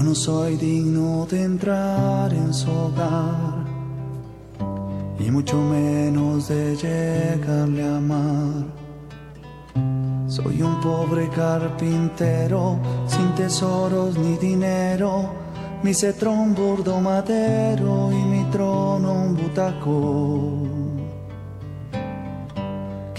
Yo no soy digno de entrar en su hogar y mucho menos de llegarle a amar. Soy un pobre carpintero sin tesoros ni dinero, mi cetro un burdo madero y mi trono un butacón.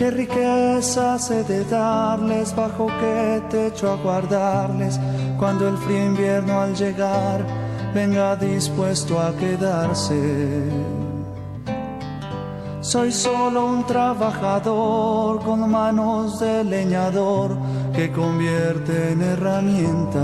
Qué riqueza he de darles, bajo qué techo a guardarles, cuando el frío invierno al llegar venga dispuesto a quedarse. Soy solo un trabajador con manos de leñador que convierte en herramientas.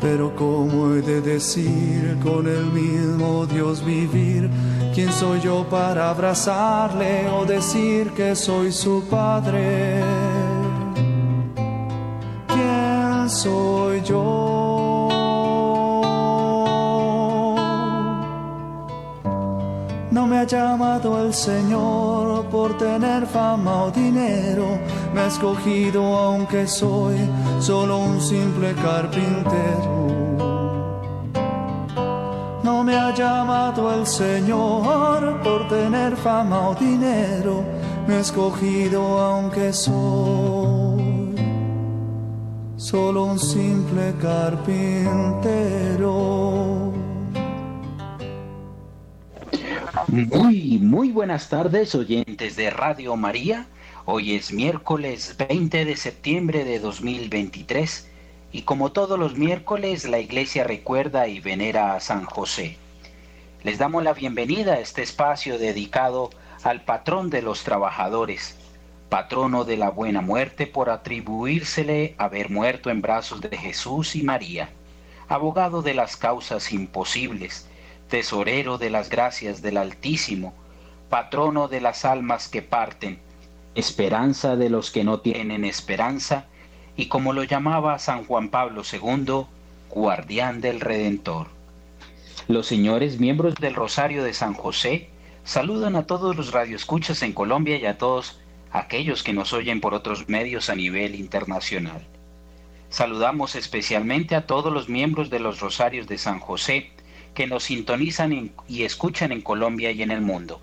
Pero ¿cómo he de decir con el mismo Dios vivir? ¿Quién soy yo para abrazarle o decir que soy su padre? ¿Quién soy yo? No me ha llamado el Señor por tener fama o dinero, me ha escogido aunque soy solo un simple carpintero. No me ha llamado el Señor por tener fama o dinero, me ha escogido aunque soy solo un simple carpintero. Muy, muy buenas tardes, oyentes de Radio María. Hoy es miércoles 20 de septiembre de 2023 y como todos los miércoles la iglesia recuerda y venera a San José. Les damos la bienvenida a este espacio dedicado al patrón de los trabajadores, patrono de la buena muerte por atribuírsele haber muerto en brazos de Jesús y María, abogado de las causas imposibles, tesorero de las gracias del Altísimo, patrono de las almas que parten, esperanza de los que no tienen esperanza, y como lo llamaba San Juan Pablo II, guardián del Redentor. Los señores miembros del Rosario de San José saludan a todos los radioescuchas en Colombia y a todos aquellos que nos oyen por otros medios a nivel internacional. Saludamos especialmente a todos los miembros de los Rosarios de San José, que nos sintonizan y escuchan en Colombia y en el mundo.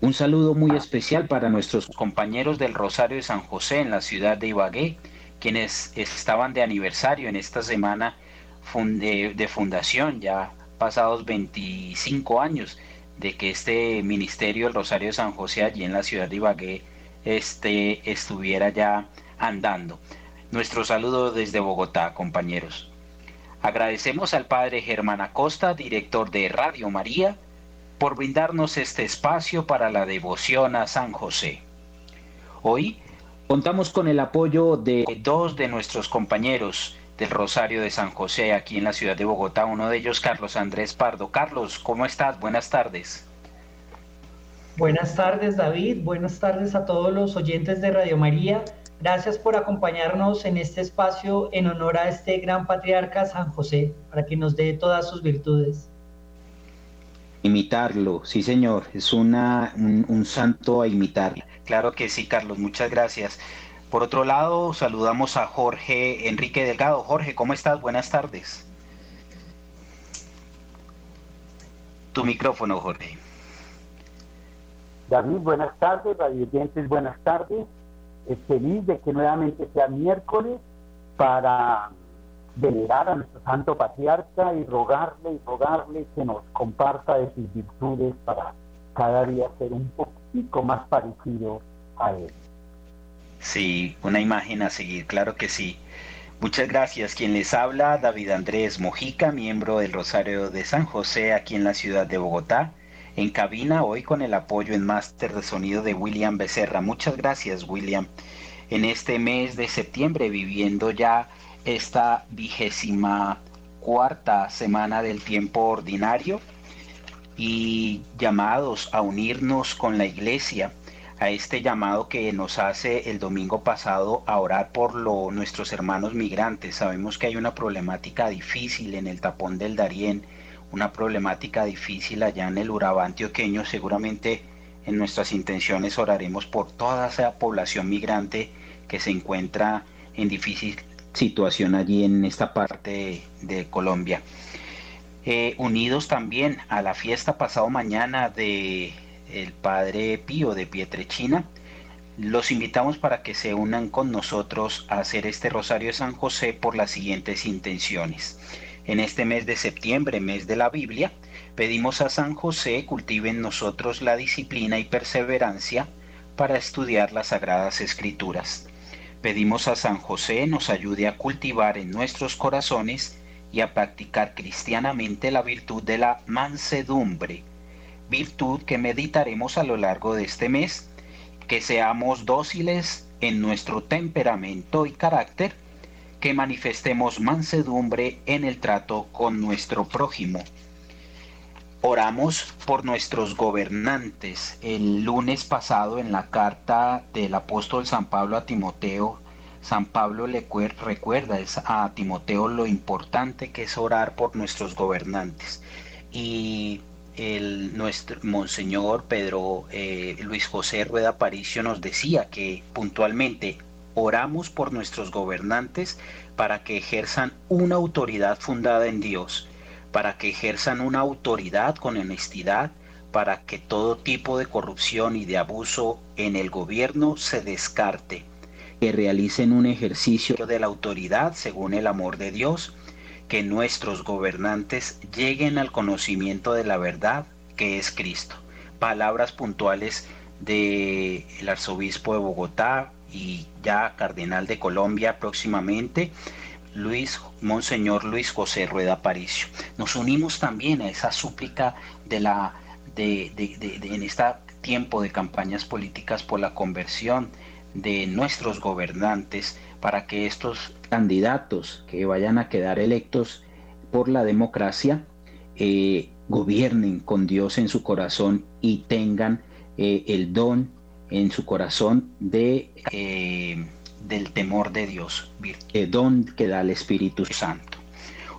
Un saludo muy especial para nuestros compañeros del Rosario de San José en la ciudad de Ibagué, quienes estaban de aniversario en esta semana de fundación, ya pasados 25 años de que este ministerio, el Rosario de San José, allí en la ciudad de Ibagué, este, estuviera ya andando. Nuestro saludo desde Bogotá, compañeros. Agradecemos al Padre Germán Acosta, director de Radio María, por brindarnos este espacio para la devoción a San José. Hoy contamos con el apoyo de dos de nuestros compañeros del Rosario de San José aquí en la ciudad de Bogotá, uno de ellos Carlos Andrés Pardo. Carlos, ¿cómo estás? Buenas tardes. Buenas tardes David, buenas tardes a todos los oyentes de Radio María Gracias por acompañarnos en este espacio en honor a este gran patriarca San José, para que nos dé todas sus virtudes. Imitarlo, sí señor, es una, un, santo a imitar. Claro que sí, Carlos, muchas gracias. Por otro lado, saludamos a Jorge Enrique Delgado. Jorge, ¿cómo estás? Buenas tardes. Tu micrófono, Jorge. David, buenas tardes, radiantes, buenas tardes feliz de que nuevamente sea miércoles para venerar a nuestro santo patriarca y rogarle y rogarle que nos comparta de sus virtudes para cada día ser un poquito más parecido a él. Sí, una imagen a seguir, claro que sí. Muchas gracias. Quien les habla, David Andrés Mojica, miembro del Rosario de San José aquí en la ciudad de Bogotá en cabina hoy con el apoyo en máster de sonido de William Becerra. Muchas gracias William. En este mes de septiembre viviendo ya esta vigésima cuarta semana del tiempo ordinario y llamados a unirnos con la iglesia a este llamado que nos hace el domingo pasado a orar por lo, nuestros hermanos migrantes. Sabemos que hay una problemática difícil en el tapón del Darién una problemática difícil allá en el Urabá antioqueño. Seguramente en nuestras intenciones oraremos por toda esa población migrante que se encuentra en difícil situación allí en esta parte de Colombia. Eh, unidos también a la fiesta pasado mañana de el Padre Pío de Pietrechina, los invitamos para que se unan con nosotros a hacer este Rosario de San José por las siguientes intenciones. En este mes de septiembre, mes de la Biblia, pedimos a San José cultive en nosotros la disciplina y perseverancia para estudiar las Sagradas Escrituras. Pedimos a San José nos ayude a cultivar en nuestros corazones y a practicar cristianamente la virtud de la mansedumbre, virtud que meditaremos a lo largo de este mes que seamos dóciles en nuestro temperamento y carácter, que manifestemos mansedumbre en el trato con nuestro prójimo. Oramos por nuestros gobernantes. El lunes pasado en la carta del apóstol San Pablo a Timoteo, San Pablo le recuerda a Timoteo lo importante que es orar por nuestros gobernantes. Y el nuestro monseñor Pedro eh, Luis José Rueda Paricio nos decía que puntualmente oramos por nuestros gobernantes para que ejerzan una autoridad fundada en Dios, para que ejerzan una autoridad con honestidad, para que todo tipo de corrupción y de abuso en el gobierno se descarte, que realicen un ejercicio de la autoridad según el amor de Dios, que nuestros gobernantes lleguen al conocimiento de la verdad que es Cristo. Palabras puntuales del arzobispo de Bogotá y ya cardenal de Colombia próximamente, Luis Monseñor Luis José Rueda Paricio. Nos unimos también a esa súplica de la de, en este tiempo de campañas políticas por la conversión de nuestros gobernantes para que estos candidatos que vayan a quedar electos por la democracia eh, gobiernen con Dios en su corazón y tengan eh, el don en su corazón de, eh, del temor de Dios, el don que da el Espíritu Santo.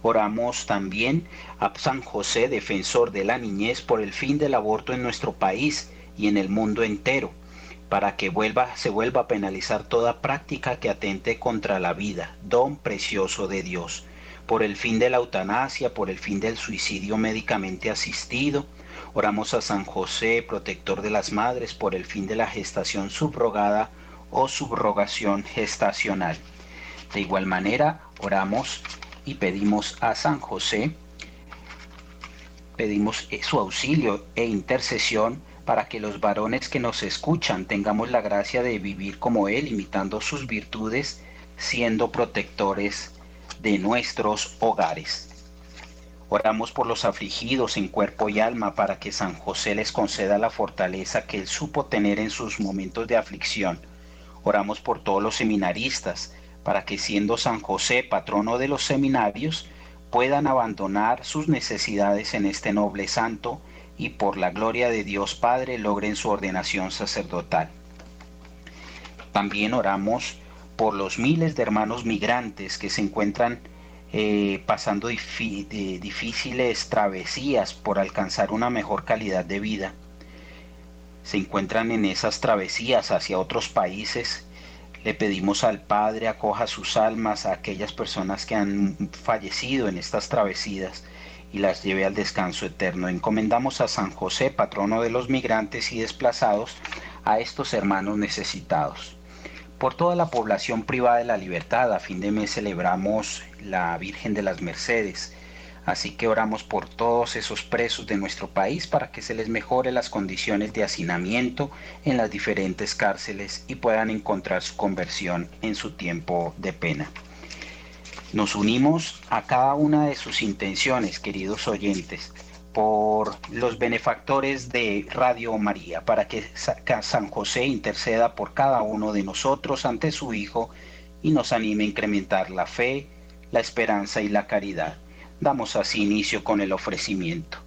Oramos también a San José, defensor de la niñez, por el fin del aborto en nuestro país y en el mundo entero para que vuelva, se vuelva a penalizar toda práctica que atente contra la vida, don precioso de Dios, por el fin de la eutanasia, por el fin del suicidio médicamente asistido. Oramos a San José, protector de las madres, por el fin de la gestación subrogada o subrogación gestacional. De igual manera, oramos y pedimos a San José, pedimos su auxilio e intercesión para que los varones que nos escuchan tengamos la gracia de vivir como Él, imitando sus virtudes, siendo protectores de nuestros hogares. Oramos por los afligidos en cuerpo y alma para que San José les conceda la fortaleza que Él supo tener en sus momentos de aflicción. Oramos por todos los seminaristas para que siendo San José patrono de los seminarios, puedan abandonar sus necesidades en este noble santo y por la gloria de Dios Padre logren su ordenación sacerdotal. También oramos por los miles de hermanos migrantes que se encuentran eh, pasando difíciles travesías por alcanzar una mejor calidad de vida. Se encuentran en esas travesías hacia otros países. Le pedimos al Padre acoja sus almas a aquellas personas que han fallecido en estas travesías y las lleve al descanso eterno. Encomendamos a San José, patrono de los migrantes y desplazados, a estos hermanos necesitados. Por toda la población privada de la libertad, a fin de mes celebramos la Virgen de las Mercedes, así que oramos por todos esos presos de nuestro país para que se les mejore las condiciones de hacinamiento en las diferentes cárceles y puedan encontrar su conversión en su tiempo de pena. Nos unimos a cada una de sus intenciones, queridos oyentes, por los benefactores de Radio María, para que San José interceda por cada uno de nosotros ante su Hijo y nos anime a incrementar la fe, la esperanza y la caridad. Damos así inicio con el ofrecimiento.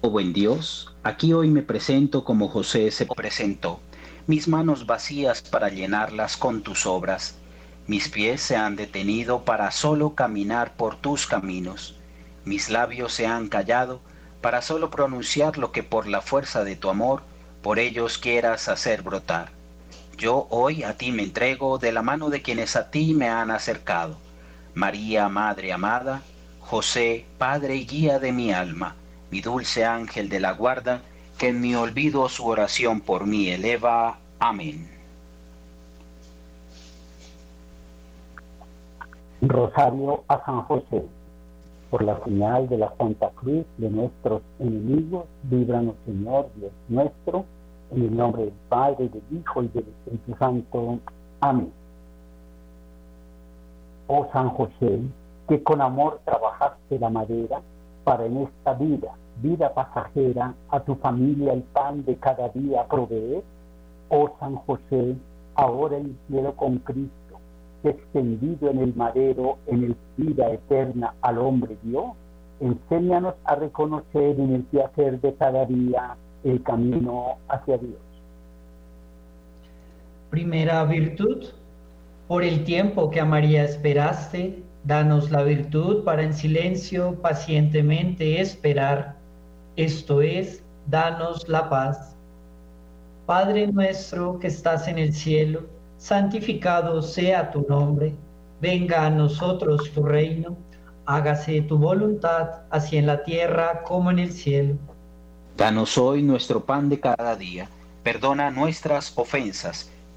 Oh buen Dios, aquí hoy me presento como José se presentó, mis manos vacías para llenarlas con tus obras mis pies se han detenido para solo caminar por tus caminos. Mis labios se han callado para solo pronunciar lo que por la fuerza de tu amor por ellos quieras hacer brotar. Yo hoy a ti me entrego de la mano de quienes a ti me han acercado. María, Madre amada, José, Padre y guía de mi alma, mi dulce ángel de la guarda, que en mi olvido su oración por mí eleva. Amén. Rosario a San José. Por la señal de la Santa Cruz de nuestros enemigos, líbranos Señor Dios nuestro, en el nombre del Padre, del Hijo y del Espíritu Santo. Amén. Oh San José, que con amor trabajaste la madera para en esta vida, vida pasajera, a tu familia el pan de cada día proveer. Oh San José, ahora en el cielo con Cristo extendido en el madero, en el vida eterna al hombre dio, enséñanos a reconocer en el placer de cada día el camino hacia Dios. Primera virtud, por el tiempo que a María esperaste, danos la virtud para en silencio pacientemente esperar, esto es, danos la paz. Padre nuestro que estás en el cielo, santificado sea tu nombre, venga a nosotros tu reino, hágase tu voluntad, así en la tierra como en el cielo. Danos hoy nuestro pan de cada día, perdona nuestras ofensas,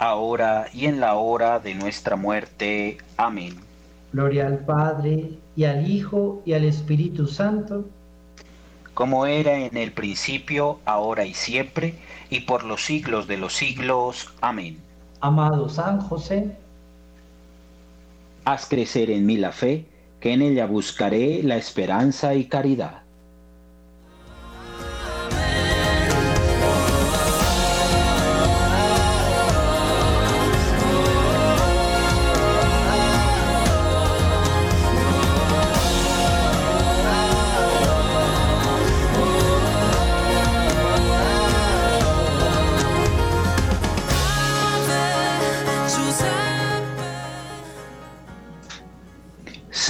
ahora y en la hora de nuestra muerte. Amén. Gloria al Padre, y al Hijo, y al Espíritu Santo como era en el principio, ahora y siempre, y por los siglos de los siglos. Amén. Amado San José, haz crecer en mí la fe, que en ella buscaré la esperanza y caridad.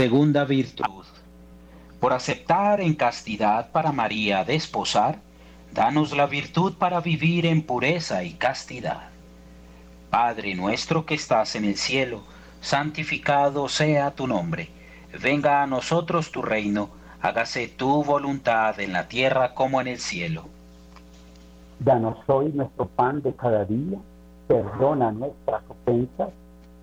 Segunda virtud. Por aceptar en castidad para María desposar, danos la virtud para vivir en pureza y castidad. Padre nuestro que estás en el cielo, santificado sea tu nombre. Venga a nosotros tu reino, hágase tu voluntad en la tierra como en el cielo. Danos hoy nuestro pan de cada día, perdona nuestras ofensas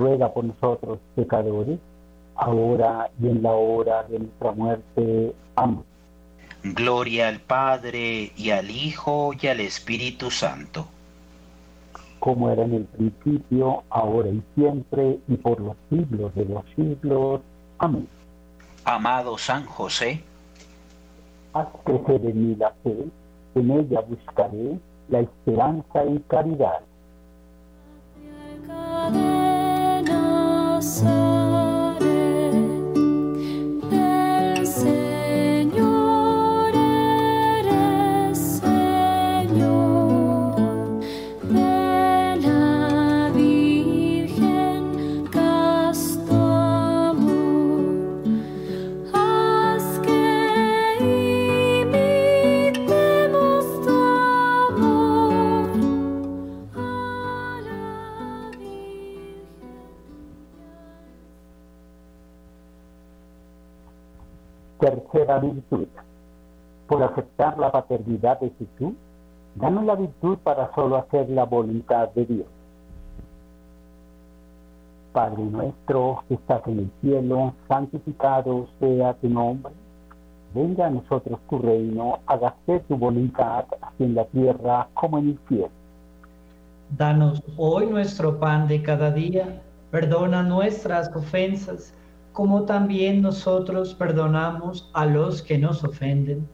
ruega por nosotros pecadores, ahora y en la hora de nuestra muerte. Amén. Gloria al Padre y al Hijo y al Espíritu Santo. Como era en el principio, ahora y siempre, y por los siglos de los siglos. Amén. Amado San José, haz crecer en mí la fe, en ella buscaré la esperanza y caridad. so Tercera virtud. Por aceptar la paternidad de Jesús, danos la virtud para solo hacer la voluntad de Dios. Padre nuestro que estás en el cielo, santificado sea tu nombre. Venga a nosotros tu reino, hágase tu voluntad, en la tierra como en el cielo. Danos hoy nuestro pan de cada día, perdona nuestras ofensas como también nosotros perdonamos a los que nos ofenden.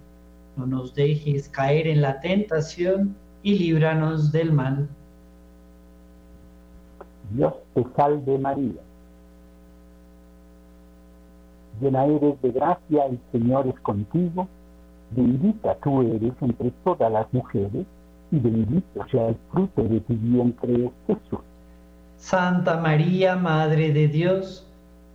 No nos dejes caer en la tentación y líbranos del mal. Dios te salve María. Llena eres de gracia, el Señor es contigo. Bendita tú eres entre todas las mujeres y bendito sea el fruto de tu vientre, Jesús. Santa María, Madre de Dios,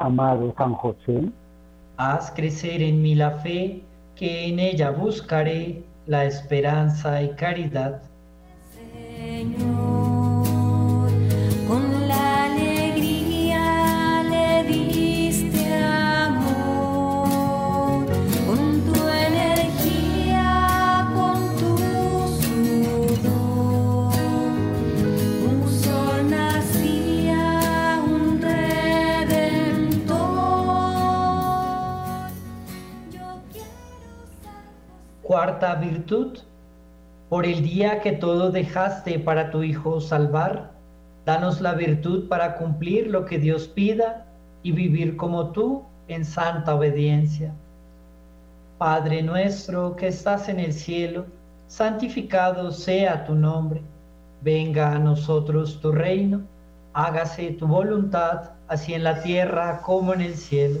Amado San José, haz crecer en mí la fe, que en ella buscaré la esperanza y caridad. Cuarta virtud, por el día que todo dejaste para tu Hijo salvar, danos la virtud para cumplir lo que Dios pida y vivir como tú en santa obediencia. Padre nuestro que estás en el cielo, santificado sea tu nombre. Venga a nosotros tu reino, hágase tu voluntad, así en la tierra como en el cielo.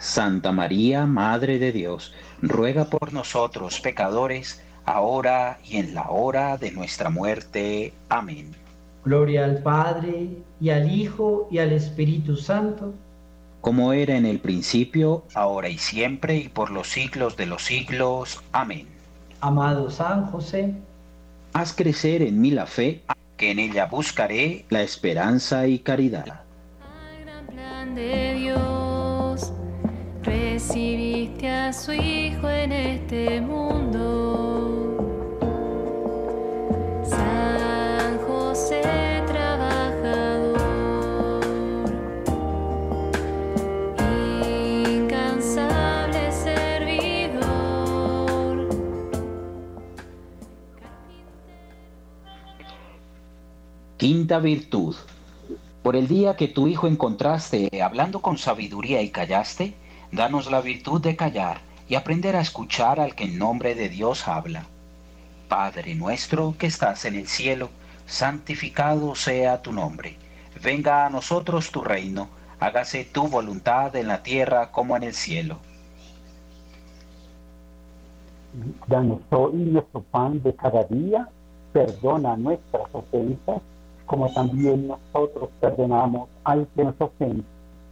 Santa María, Madre de Dios, ruega por nosotros pecadores, ahora y en la hora de nuestra muerte. Amén. Gloria al Padre, y al Hijo, y al Espíritu Santo. Como era en el principio, ahora y siempre, y por los siglos de los siglos. Amén. Amado San José, haz crecer en mí la fe, que en ella buscaré la esperanza y caridad. Recibiste a su Hijo en este mundo. San José. Quinta virtud. Por el día que tu Hijo encontraste hablando con sabiduría y callaste, danos la virtud de callar y aprender a escuchar al que en nombre de Dios habla. Padre nuestro que estás en el cielo, santificado sea tu nombre. Venga a nosotros tu reino, hágase tu voluntad en la tierra como en el cielo. Danos hoy nuestro pan de cada día, perdona nuestras ofensas, como también nosotros perdonamos al que nos ofende.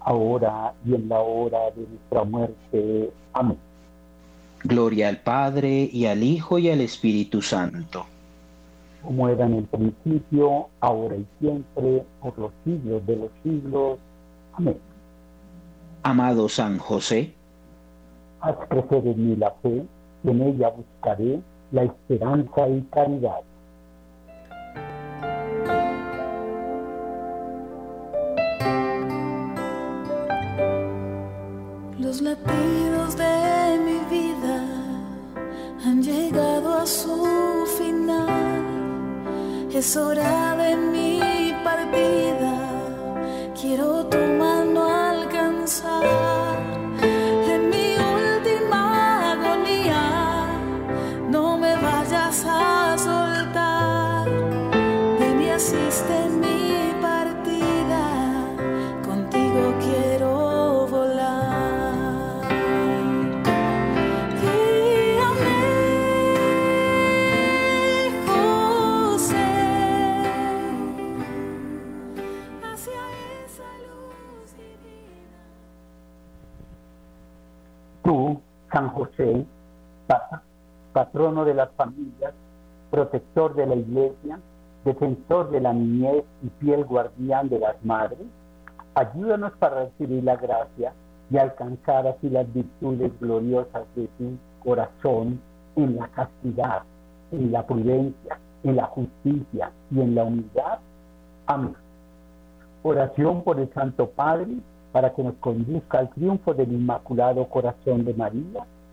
ahora y en la hora de nuestra muerte. Amén. Gloria al Padre y al Hijo y al Espíritu Santo. Como era en el principio, ahora y siempre, por los siglos de los siglos. Amén. Amado San José, haz crecer en mí la fe, y en ella buscaré la esperanza y caridad. Es hora de mi Patrono de las familias, protector de la iglesia, defensor de la niñez y fiel guardián de las madres, ayúdanos para recibir la gracia y alcanzar así las virtudes gloriosas de tu corazón en la castidad, en la prudencia, en la justicia y en la humildad. Amén. Oración por el Santo Padre para que nos conduzca al triunfo del Inmaculado Corazón de María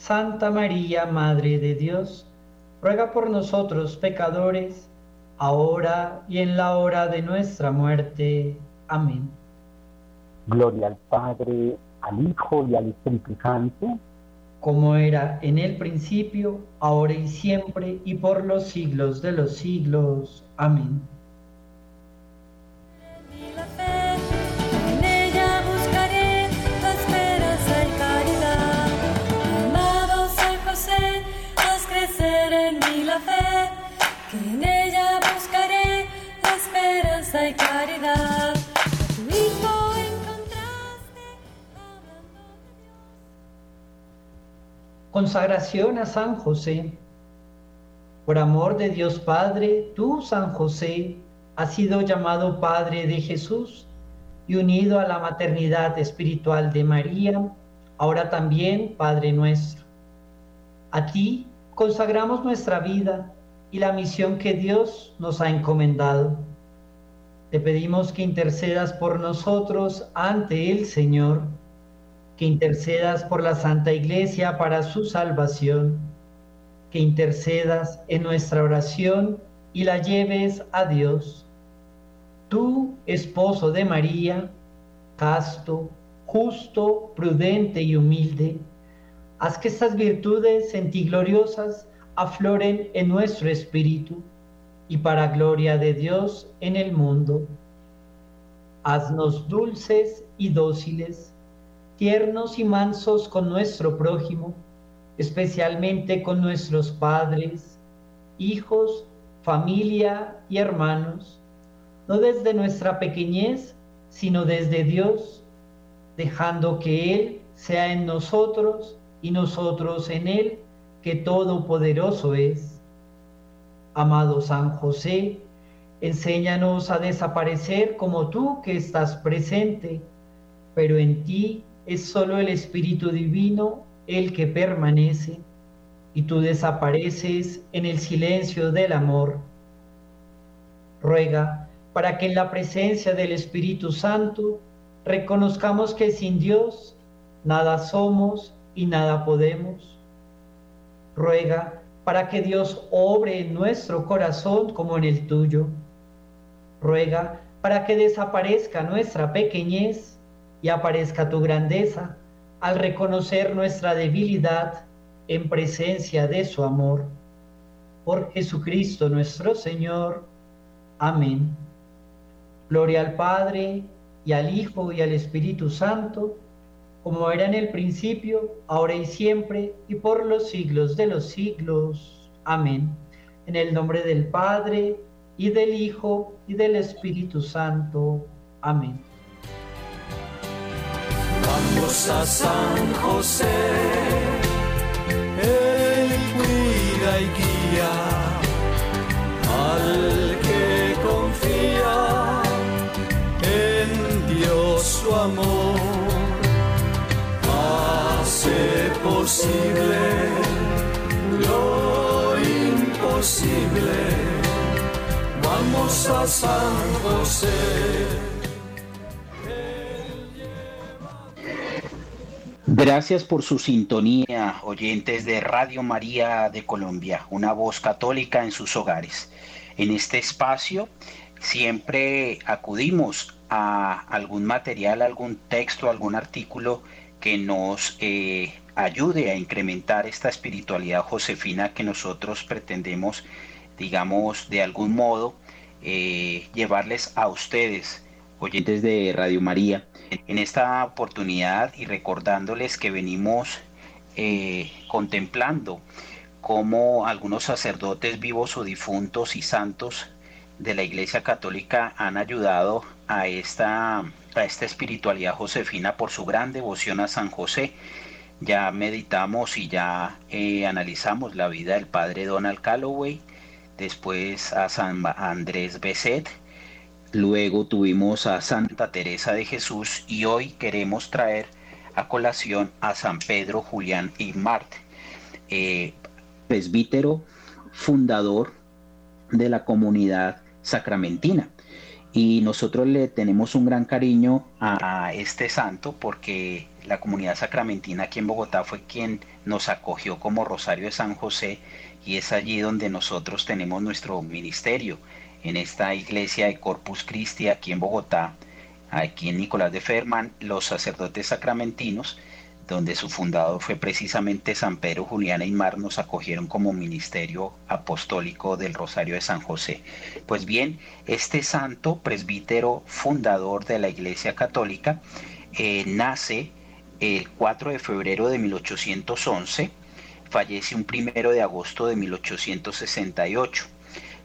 Santa María, Madre de Dios, ruega por nosotros pecadores, ahora y en la hora de nuestra muerte. Amén. Gloria al Padre, al Hijo y al Espíritu Santo, como era en el principio, ahora y siempre, y por los siglos de los siglos. Amén. Y caridad. Encontraste. Consagración a San José. Por amor de Dios Padre, tú, San José, has sido llamado Padre de Jesús y unido a la maternidad espiritual de María, ahora también Padre nuestro. A ti consagramos nuestra vida y la misión que Dios nos ha encomendado. Te pedimos que intercedas por nosotros ante el Señor que intercedas por la Santa Iglesia para su salvación, que intercedas en nuestra oración y la lleves a Dios. Tú, esposo de María, casto, justo, prudente y humilde, haz que estas virtudes en ti gloriosas afloren en nuestro espíritu y para gloria de Dios en el mundo. Haznos dulces y dóciles tiernos y mansos con nuestro prójimo, especialmente con nuestros padres, hijos, familia y hermanos, no desde nuestra pequeñez, sino desde Dios, dejando que Él sea en nosotros y nosotros en Él, que todopoderoso es. Amado San José, enséñanos a desaparecer como tú que estás presente, pero en ti es solo el Espíritu Divino el que permanece y tú desapareces en el silencio del amor. Ruega para que en la presencia del Espíritu Santo reconozcamos que sin Dios nada somos y nada podemos. Ruega para que Dios obre en nuestro corazón como en el tuyo. Ruega para que desaparezca nuestra pequeñez y aparezca tu grandeza al reconocer nuestra debilidad en presencia de su amor. Por Jesucristo nuestro Señor. Amén. Gloria al Padre y al Hijo y al Espíritu Santo, como era en el principio, ahora y siempre, y por los siglos de los siglos. Amén. En el nombre del Padre, y del Hijo, y del Espíritu Santo. Amén. Vamos a San José, Él cuida y guía al que confía en Dios su amor. Hace posible lo imposible. Vamos a San José. Gracias por su sintonía, oyentes de Radio María de Colombia, una voz católica en sus hogares. En este espacio siempre acudimos a algún material, algún texto, algún artículo que nos eh, ayude a incrementar esta espiritualidad josefina que nosotros pretendemos, digamos, de algún modo eh, llevarles a ustedes, oyentes de Radio María en esta oportunidad y recordándoles que venimos eh, contemplando cómo algunos sacerdotes vivos o difuntos y santos de la Iglesia Católica han ayudado a esta, a esta espiritualidad josefina por su gran devoción a San José. Ya meditamos y ya eh, analizamos la vida del padre Donald Calloway, después a San Andrés Beset, luego tuvimos a Santa Teresa de Jesús y hoy queremos traer a colación a San Pedro Julián y Marte, eh, presbítero, fundador de la comunidad sacramentina. Y nosotros le tenemos un gran cariño a, este santo porque la comunidad sacramentina aquí en Bogotá fue quien nos acogió como Rosario de San José y es allí donde nosotros tenemos nuestro ministerio, en esta iglesia de Corpus Christi aquí en Bogotá, aquí en Nicolás de Ferman, los sacerdotes sacramentinos donde su fundador fue precisamente San Pedro Julián Aymar, nos acogieron como ministerio apostólico del Rosario de San José. Pues bien, este santo presbítero fundador de la Iglesia Católica eh, nace el 4 de febrero de 1811, fallece un primero de agosto de 1868.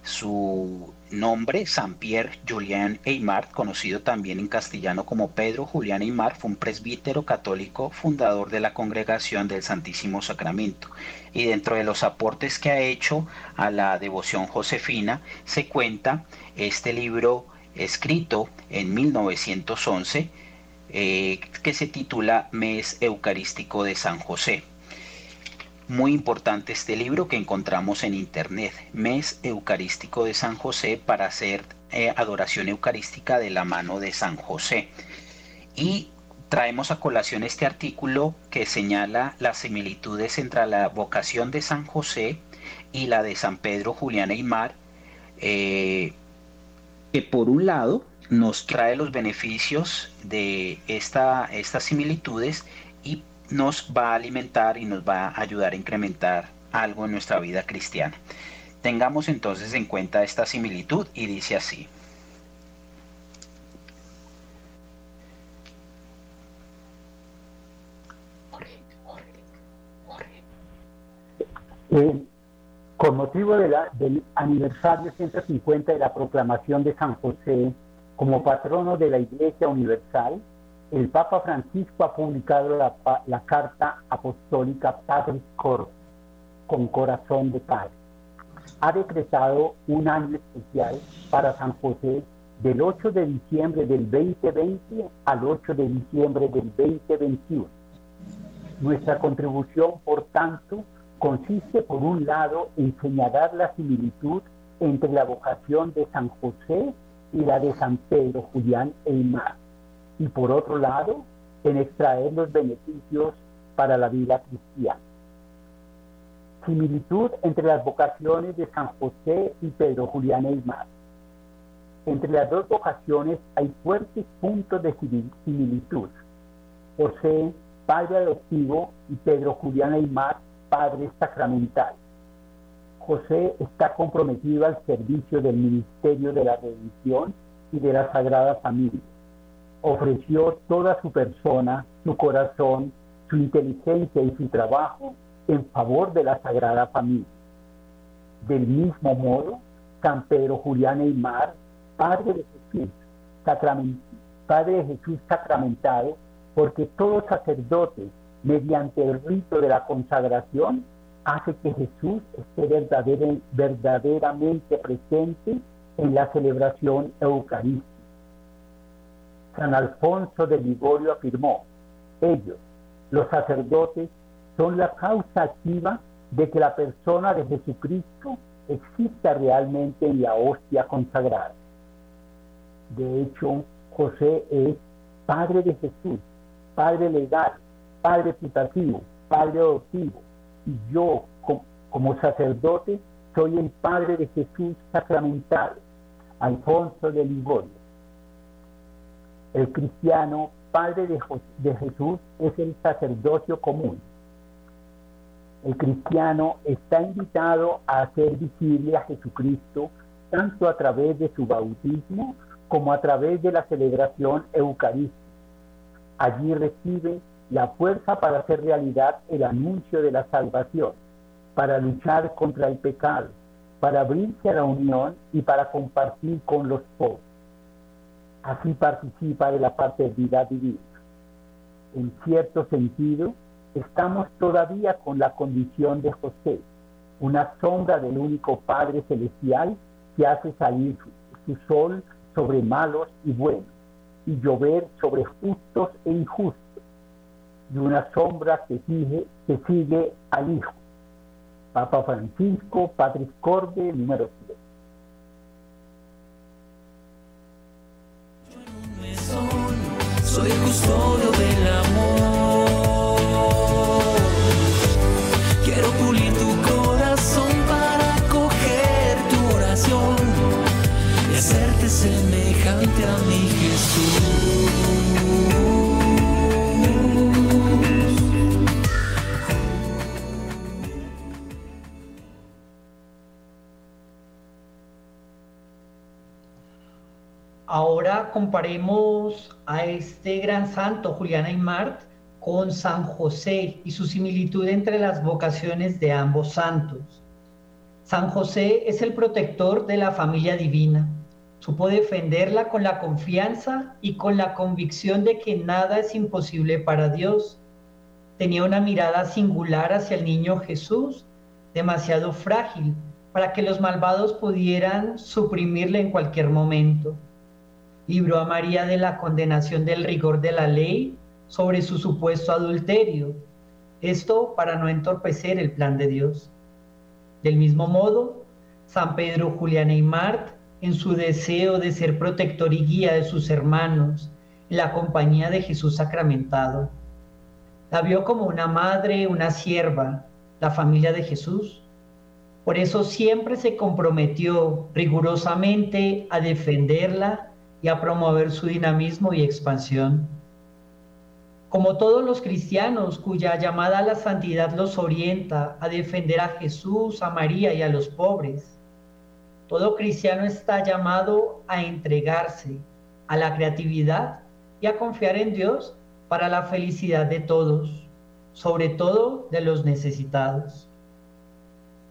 Su nombre, San Pierre Julián Aymar, conocido también en castellano como Pedro Julián Aymar, fue un presbítero católico fundador de la Congregación del Santísimo Sacramento. Y dentro de los aportes que ha hecho a la devoción josefina se cuenta este libro escrito en 1911 eh, que se titula Mes Eucarístico de San José. Muy importante este libro que encontramos en internet, Mes Eucarístico de San José para hacer eh, adoración eucarística de la mano de San José. Y traemos a colación este artículo que señala las similitudes entre la vocación de San José y la de San Pedro Julián Aymar, eh, que por un lado nos trae los beneficios de esta, estas similitudes y nos va a alimentar y nos va a ayudar a incrementar algo en nuestra vida cristiana. Tengamos entonces en cuenta esta similitud y dice así. Eh, con motivo de la, del aniversario 150 de la proclamación de San José como patrono de la Iglesia Universal, el Papa Francisco ha publicado la, carta apostólica Padre Cor, con corazón de Padre. Ha decretado un año especial para San José del 8 de diciembre del 2020 al 8 de diciembre del 2021. Nuestra contribución, por tanto, consiste por un lado en señalar la similitud entre la vocación de San José y la de San Pedro, Julián e Imar y por otro lado, en extraer los beneficios para la vida cristiana. Similitud entre las vocaciones de San José y Pedro Julián Eymar. Entre las dos vocaciones hay fuertes puntos de similitud. José, padre adoptivo, y Pedro Julián Eymar, padre sacramental. José está comprometido al servicio del ministerio de la redención y de la Sagrada Familia ofreció toda su persona, su corazón, su inteligencia y su trabajo en favor de la Sagrada Familia. Del mismo modo, San Pedro Julián Eymar, Padre de Jesús, sacramentado, porque todo sacerdote, mediante el rito de la consagración, hace que Jesús esté verdaderamente presente en la celebración eucarística San Alfonso de Ligorio afirmó, ellos, los sacerdotes, son la causa activa de que la persona de Jesucristo exista realmente en la hostia consagrada. De hecho, José es padre de Jesús, padre legal, padre putativo, padre adoptivo. Y yo, como sacerdote, soy el padre de Jesús sacramental, Alfonso de Ligorio. El cristiano, padre de, Jesús, es el sacerdocio común. El cristiano está invitado a hacer visible a Jesucristo tanto a través de su bautismo como a través de la celebración eucarística. Allí recibe la fuerza para hacer realidad el anuncio de la salvación, para luchar contra el pecado, para abrirse a la unión y para compartir con los pobres así participa de la paternidad divina. En cierto sentido, estamos todavía con la condición de José, una sombra del único Padre Celestial que hace salir su, sol sobre malos y buenos y llover sobre justos e injustos, y una sombra que sigue, que sigue al Hijo. Papa Francisco, Patrick Corde, número 7. Soy custodio del amor. Comparemos a este gran santo, Julián Aymart, con San José y su similitud entre las vocaciones de ambos santos. San José es el protector de la familia divina. Supo defenderla con la confianza y con la convicción de que nada es imposible para Dios. Tenía una mirada singular hacia el niño Jesús, demasiado frágil para que los malvados pudieran suprimirle en cualquier momento libró a María de la condenación del rigor de la ley sobre su supuesto adulterio. Esto para no entorpecer el plan de Dios. Del mismo modo, San Pedro Julián y Mart, en su deseo de ser protector y guía de sus hermanos, en la compañía de Jesús sacramentado, la vio como una madre, una sierva, la familia de Jesús. Por eso siempre se comprometió rigurosamente a defenderla y a promover su dinamismo y expansión. Como todos los cristianos cuya llamada a la santidad los orienta a defender a Jesús, a María y a los pobres, todo cristiano está llamado a entregarse a la creatividad y a confiar en Dios para la felicidad de todos, sobre todo de los necesitados.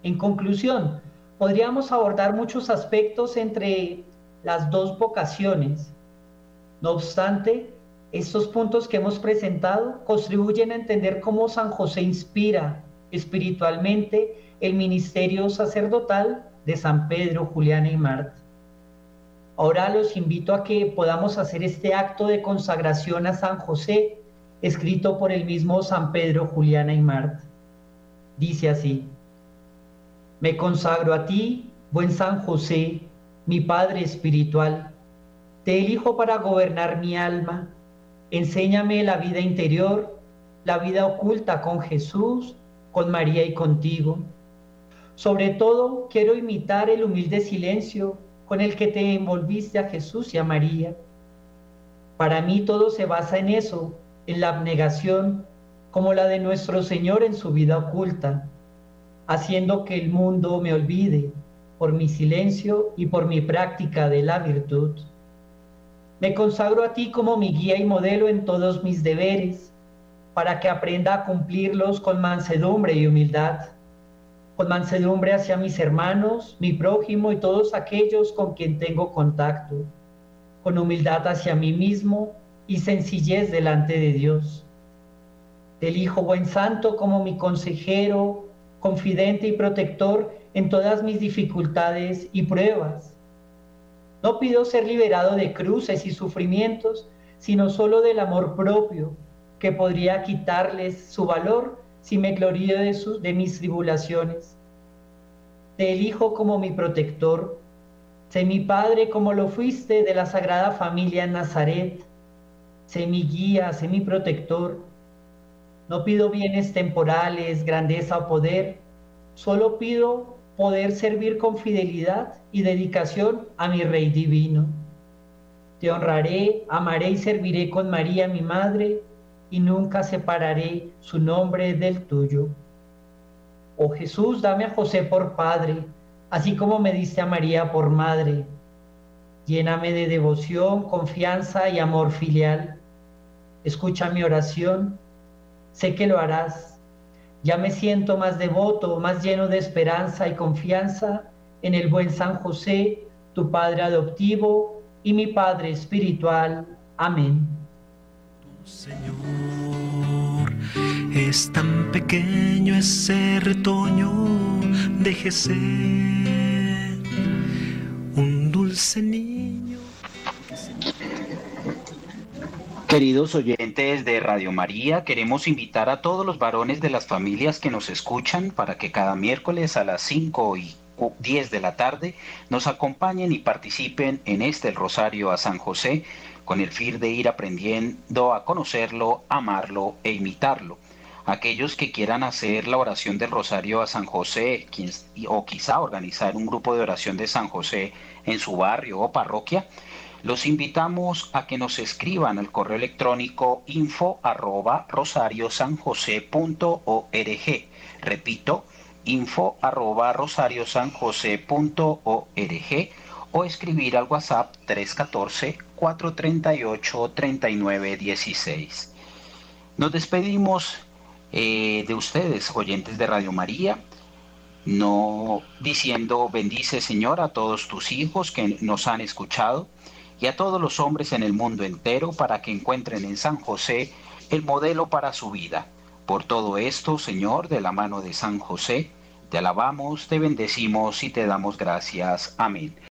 En conclusión, podríamos abordar muchos aspectos entre las dos vocaciones. No obstante, estos puntos que hemos presentado contribuyen a entender cómo San José inspira espiritualmente el ministerio sacerdotal de San Pedro, Julián y Marta. Ahora los invito a que podamos hacer este acto de consagración a San José, escrito por el mismo San Pedro, Juliana y Marta. Dice así, me consagro a ti, buen San José, mi Padre espiritual, te elijo para gobernar mi alma. Enséñame la vida interior, la vida oculta con Jesús, con María y contigo. Sobre todo, quiero imitar el humilde silencio con el que te envolviste a Jesús y a María. Para mí todo se basa en eso, en la abnegación, como la de nuestro Señor en su vida oculta, haciendo que el mundo me olvide por mi silencio y por mi práctica de la virtud. Me consagro a ti como mi guía y modelo en todos mis deberes, para que aprenda a cumplirlos con mansedumbre y humildad, con mansedumbre hacia mis hermanos, mi prójimo y todos aquellos con quien tengo contacto, con humildad hacia mí mismo y sencillez delante de Dios. Te elijo buen santo como mi consejero, confidente y protector en todas mis dificultades y pruebas. No pido ser liberado de cruces y sufrimientos, sino solo del amor propio, que podría quitarles su valor si me glorío de, de mis tribulaciones. Te elijo como mi protector. Sé mi Padre como lo fuiste de la Sagrada Familia en Nazaret. Sé mi guía, sé mi protector. No pido bienes temporales, grandeza o poder. Solo pido poder servir con fidelidad y dedicación a mi Rey Divino. Te honraré, amaré y serviré con María mi Madre, y nunca separaré su nombre del tuyo. Oh Jesús, dame a José por Padre, así como me diste a María por Madre. Lléname de devoción, confianza y amor filial. Escucha mi oración, sé que lo harás ya me siento más devoto, más lleno de esperanza y confianza en el buen San José, tu Padre adoptivo, y mi Padre espiritual. Amén. Señor, es tan pequeño ese retoño, déjese un dulce niño. Queridos oyentes de Radio María, queremos invitar a todos los varones de las familias que nos escuchan para que cada miércoles a las 5 y 10 de la tarde nos acompañen y participen en este el Rosario a San José con el fin de ir aprendiendo a conocerlo, amarlo e imitarlo. Aquellos que quieran hacer la oración del Rosario a San José o quizá organizar un grupo de oración de San José en su barrio o parroquia, los invitamos a que nos escriban al correo electrónico info arroba rosariosanjose.org. Repito, info arroba rosariosanjose.org o escribir al WhatsApp 314-438-3916. Nos despedimos eh, de ustedes, oyentes de Radio María, no diciendo bendice Señor a todos tus hijos que nos han escuchado y a todos los hombres en el mundo entero para que encuentren en San José el modelo para su vida. Por todo esto, Señor, de la mano de San José, te alabamos, te bendecimos y te damos gracias. Amén.